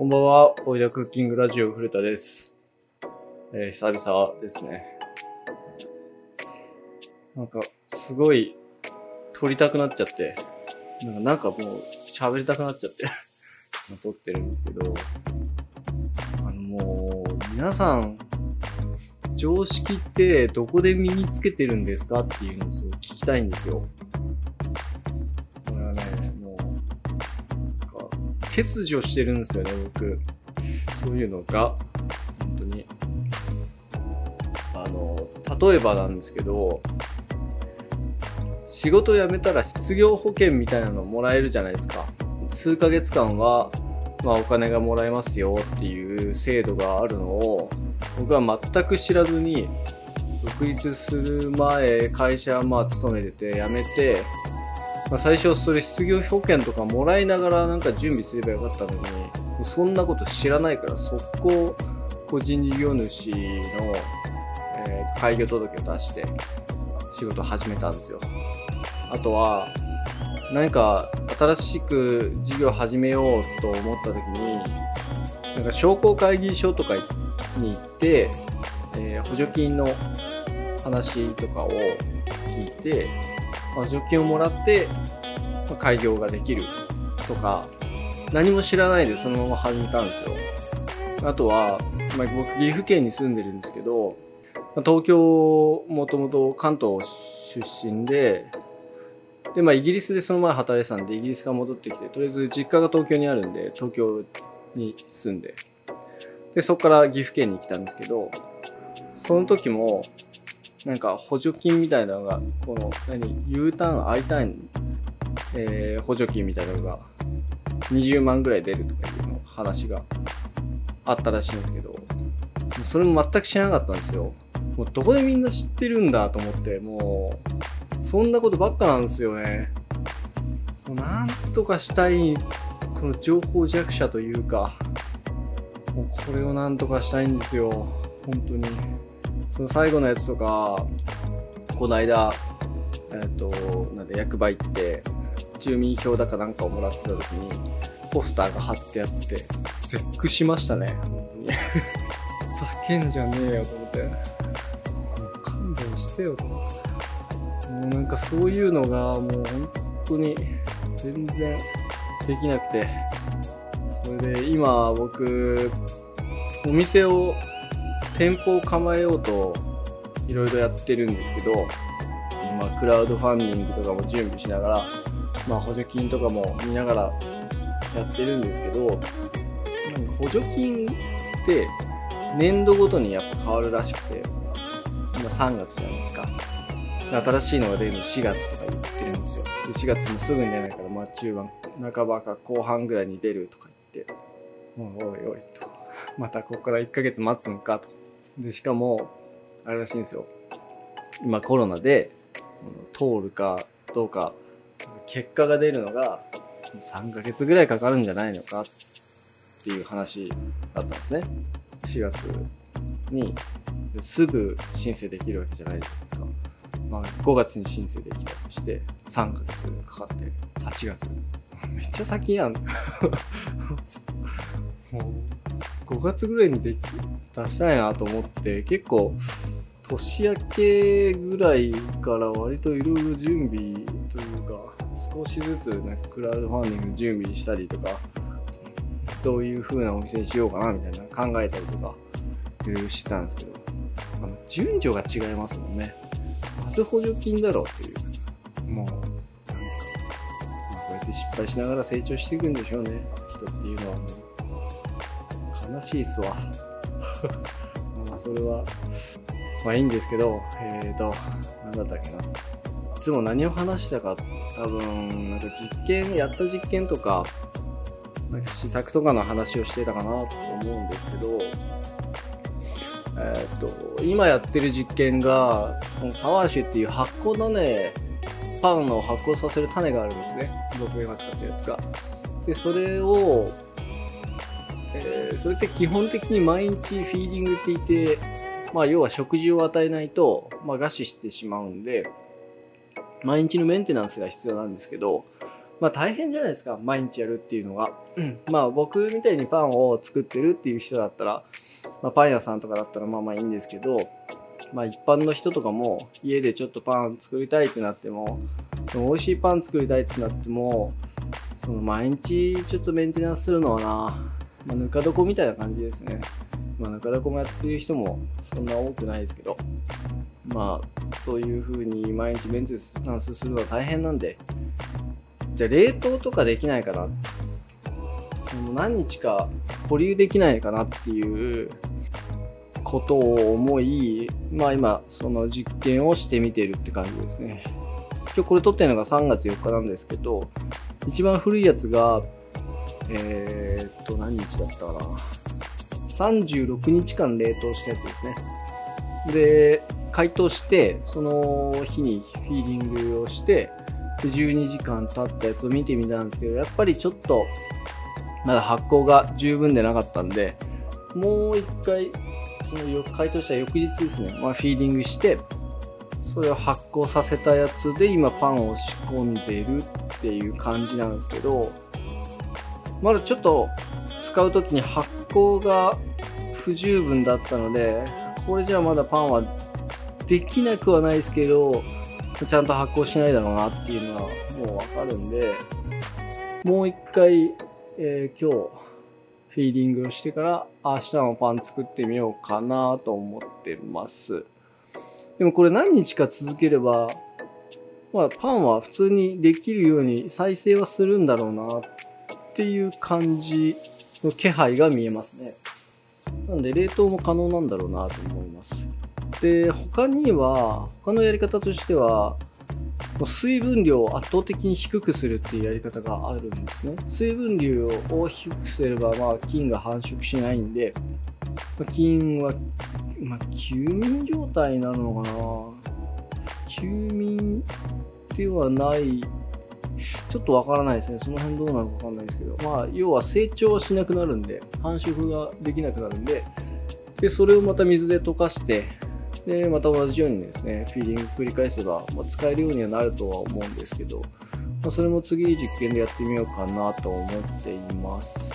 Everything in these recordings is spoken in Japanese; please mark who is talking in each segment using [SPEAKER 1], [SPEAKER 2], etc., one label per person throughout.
[SPEAKER 1] こんばんは、おいだクッキングラジオ古田です。えー、久々ですね。なんか、すごい、撮りたくなっちゃって、なんかなんかもう、喋りたくなっちゃって、撮ってるんですけど、あのもう、皆さん、常識ってどこで身につけてるんですかっていうのをすごい聞きたいんですよ。欠如してるんですよね、僕。そういうのが、本当に。あの、例えばなんですけど、仕事辞めたら失業保険みたいなのもらえるじゃないですか。数ヶ月間は、まあお金がもらえますよっていう制度があるのを、僕は全く知らずに、独立する前、会社まあ勤めてて辞めて、まあ、最初それ失業保険とかもらいながらなんか準備すればよかったのに、もうそんなこと知らないから速攻個人事業主の、えー開業届を出して仕事を始めたんですよ。あとは、何か新しく事業を始めようと思った時に、なんか商工会議所とかに行って、えー補助金の話とかを聞いて、まあ助金をもらって、まあ開業ができるとか、何も知らないでそのまま始めたんですよ。あとは、まあ、僕岐阜県に住んでるんですけど、まあ東京もともと関東出身で、で、まあイギリスでその前働いてたんで、イギリスから戻ってきて、とりあえず実家が東京にあるんで、東京に住んで、で、そこから岐阜県に来たんですけど、その時も、なんか補助金みたいなのが、この、何、U ターン、I ターン、えー補助金みたいなのが、20万ぐらい出るとかいうの話があったらしいんですけど、それも全く知らなかったんですよ。もうどこでみんな知ってるんだと思って、もう、そんなことばっかなんですよね。もうなんとかしたい、この情報弱者というか、もうこれをなんとかしたいんですよ。本当に。その最後のやつとか、この間、えっ、と、なんで役場行って、住民票だかなんかをもらってた時に、ポスターが貼ってあって、絶句しましたね。本当に。叫んじゃねえよと思って。勘弁してよと思って。もうなんかそういうのがもう本当に全然できなくて。それで今僕、お店を、店舗を構えようといろいろやってるんですけど、今クラウドファンディングとかも準備しながら、まあ補助金とかも見ながらやってるんですけど、補助金って年度ごとにやっぱ変わるらしくて、今3月じゃないですか。新しいのが出るの4月とか言ってるんですよ。で4月もすぐに出ないから、まあ中盤、半ばか後半ぐらいに出るとか言って、もうおいおいと。またここから1ヶ月待つんかと。で、しかも、あれらしいんですよ。今コロナで、その通るかどうか、結果が出るのが3ヶ月ぐらいかかるんじゃないのかっていう話だったんですね。4月にすぐ申請できるわけじゃないじゃないですか。まあ5月に申請できたとして3ヶ月かかって8月。めっちゃ先やん。もう5月ぐらいにでき出したいなと思って結構年明けぐらいから割といろいろ準備というか少しずつなんかクラウドファンディング準備したりとかどういう風なお店にしようかなみたいな考えたりとかいろいろしてたんですけどあの順序が違いますもんねまず補助金だろうっていうもう失敗しながら成長していくんでしょうね人っていうのはもう悲しいっすわ まあそれはまあいいんですけど、えーと、なんだったっけな。いつも何を話したか、多分、なんか実験、やった実験とか、なんか試作とかの話をしてたかなと思うんですけど、えーと、今やってる実験が、そのサワーシュっていう発酵種、パンを発酵させる種があるんですね。僕が今使ってるやつが。で、それを、えーそれって基本的に毎日フィーディングって言って、まあ、要は食事を与えないと、まあ、餓死してしまうんで、毎日のメンテナンスが必要なんですけど、まあ大変じゃないですか、毎日やるっていうのが。まあ僕みたいにパンを作ってるっていう人だったら、まあパン屋さんとかだったらまあまあいいんですけど、まあ一般の人とかも家でちょっとパン作りたいってなっても、美味しいパン作りたいってなっても、その毎日ちょっとメンテナンスするのはな、まあ、ぬか床みたいな感じですね。まあぬか床もやってる人もそんな多くないですけど、まあそういう風に毎日メンテナンスするのは大変なんで、じゃあ冷凍とかできないかなその何日か保留できないかなっていうことを思い、まあ今、その実験をしてみてるって感じですね。今日これ撮ってるのが3月4日なんですけど、一番古いやつが、えー、っと、何日だったかな。36日間冷凍したやつですね。で、解凍して、その日にフィーリングをして、12時間経ったやつを見てみたんですけど、やっぱりちょっと、まだ発酵が十分でなかったんで、もう一回、その解凍した翌日ですね、まあ、フィーリングして、それを発酵させたやつで今パンを仕込んでるっていう感じなんですけど、まだちょっと使う時に発酵が不十分だったので、これじゃあまだパンはできなくはないですけど、ちゃんと発酵しないだろうなっていうのはもうわかるんで、もう一回、えー、今日、フィーリングをしてから明日もパン作ってみようかなと思ってます。でもこれ何日か続ければ、まあパンは普通にできるように再生はするんだろうなっていう感じの気配が見えますね。なんで冷凍も可能なんだろうなと思います。で、他には、他のやり方としては、水分量を圧倒的に低くするっていうやり方があるんですね。水分量を低くすれば、まあ、菌が繁殖しないんで、まあ、菌は、まあ、休眠状態なのかな？休眠ではない、ちょっとわからないですね。その辺どうなのかわかんないですけど、まあ、要は成長しなくなるんで、繁殖ができなくなるんで、で、それをまた水で溶かして、で、また同じようにですね、フィーリング繰り返せば、まあ、使えるようにはなるとは思うんですけど、まあ、それも次実験でやってみようかなと思っています。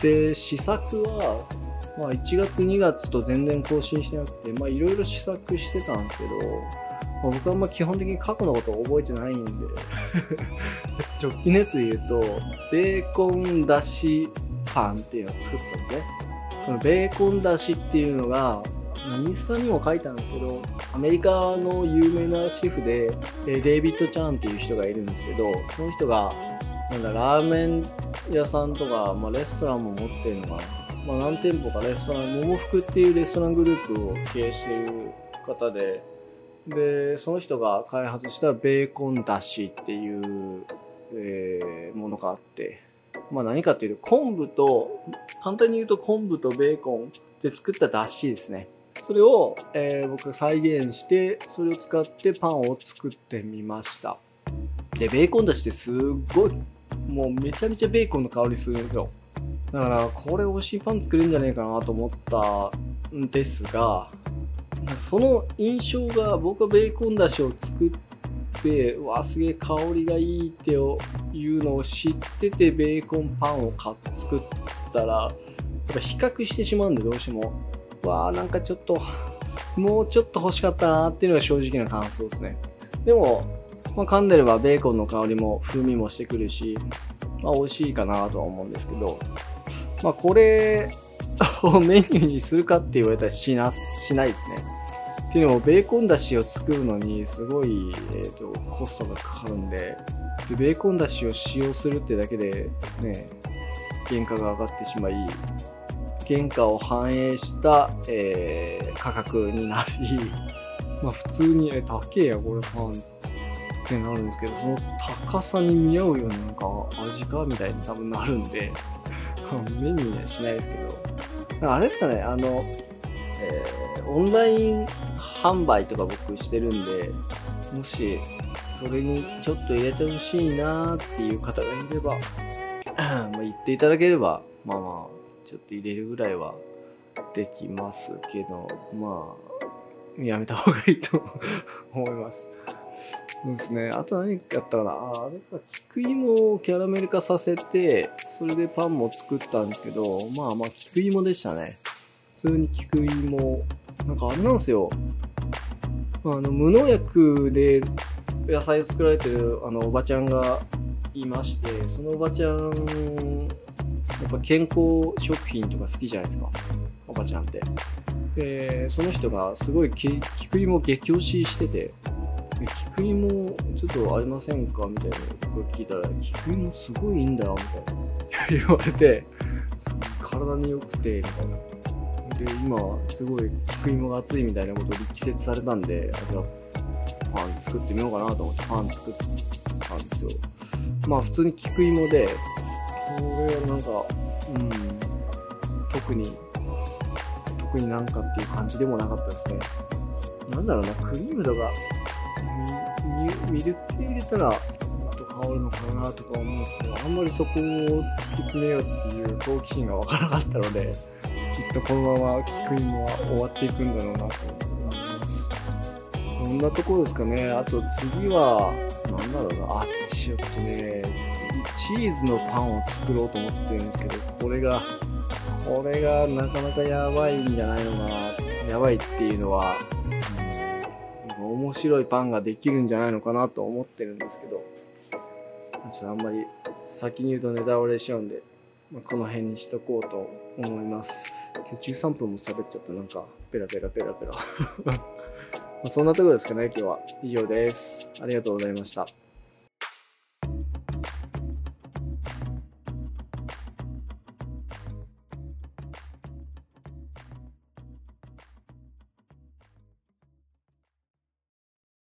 [SPEAKER 1] で、試作は、まあ、1月2月と全然更新してなくて、まあ、いろいろ試作してたんですけど、まあ、僕はまあ基本的に過去のことを覚えてないんで 直近のやつで言うと、ベーコンだしパンっていうのを作ったんですね。このベーコンだしっていうのが、インスタにも書いたんですけど、アメリカの有名なシェフで、デイビッド・チャンっていう人がいるんですけど、その人が、なんだ、ラーメン屋さんとか、まあ、レストランも持ってるのかな。まあ、何店舗かレストラン、桃福っていうレストラングループを経営している方で、で、その人が開発したベーコンだしっていう、えー、ものがあって、まあ何かっていうと、昆布と、簡単に言うと昆布とベーコンで作っただしですね。それを、えー、僕再現して、それを使ってパンを作ってみました。で、ベーコンだしってすっごい、もうめちゃめちゃベーコンの香りするんですよ。だから、これ美味しいパン作れるんじゃないかなと思ったんですが、その印象が僕はベーコンだしを作ってうわすげえ香りがいいっていうのを知っててベーコンパンを作ったらやっぱ比較してしまうんでどうしてもわあなんかちょっともうちょっと欲しかったなっていうのが正直な感想ですね。でも、まあ、噛んでればベーコンの香りも風味もしてくるし、まあ、美味しいかなとは思うんですけどまあこれをメニューにするかって言われたらしなしないですね。っていうのもベーコンだしを作るのにすごい、えーと、コストがかかるんででベーコンだしを使用するってだけでね原価が上がってしまい原価を反映した、えー、価格になり、まあ普通に、え、高えや、これパンってなるんですけど、その高さに見合うようななんか味かみたいに多分なるんで、メニューにはしないですけど、あれですかね、あの、えー、オンライン販売とか僕してるんで、もし、それにちょっと入れてほしいなっていう方がいれば、まあ言っていただければ、まあまあ、ちょっと入れるぐらいはできますけど、まあ、やめた方がいいと思います。そうですね。あと何かあったかなああれか、菊芋をキャラメル化させて、それでパンも作ったんですけど、まあまあ、菊芋でしたね。普通に菊芋。なんかあれなんですよ。あの、無農薬で野菜を作られてるあのおばちゃんがいまして、そのおばちゃん、やっぱ健康食品とか好きじゃないですか？おばちゃんって。で、その人がすごい菊芋激推ししてて、菊芋ちょっとありませんか？みたいなこと聞いたら、菊芋すごいいいんだよ、みたいな 言われて、体に良くて、みたいな。で、今、すごい菊芋が熱いみたいなことを力説されたんで、あじゃ、パン作ってみようかなと思ってパン作ったんですよ。まあ普通に菊芋で、これなんか、うん、特に、特になんかっていう感じでもなかったですね。なんだろうな、クリームとか、ミルク入れたら、もっと変わるのかなとか思うんですけど、あんまりそこを突き詰めようっていう好奇心がわからなかったので、きっとこのまま菊芋は終わっていくんだろうなと。そんなところですかね。あと次は、なんだろうな。あ、ちょっとね、次チーズのパンを作ろうと思ってるんですけど、これが、これがなかなかやばいんじゃないのかな。やばいっていうのは、うん、面白いパンができるんじゃないのかなと思ってるんですけど、ちょっとあんまり先に言うとネタバレしちゃうんで、まあ、この辺にしとこうと思います。今日13分も喋っちゃった。なんか、ペラペラペラペラ。まそんなところですかね、今日は。以上です。ありがとうございました。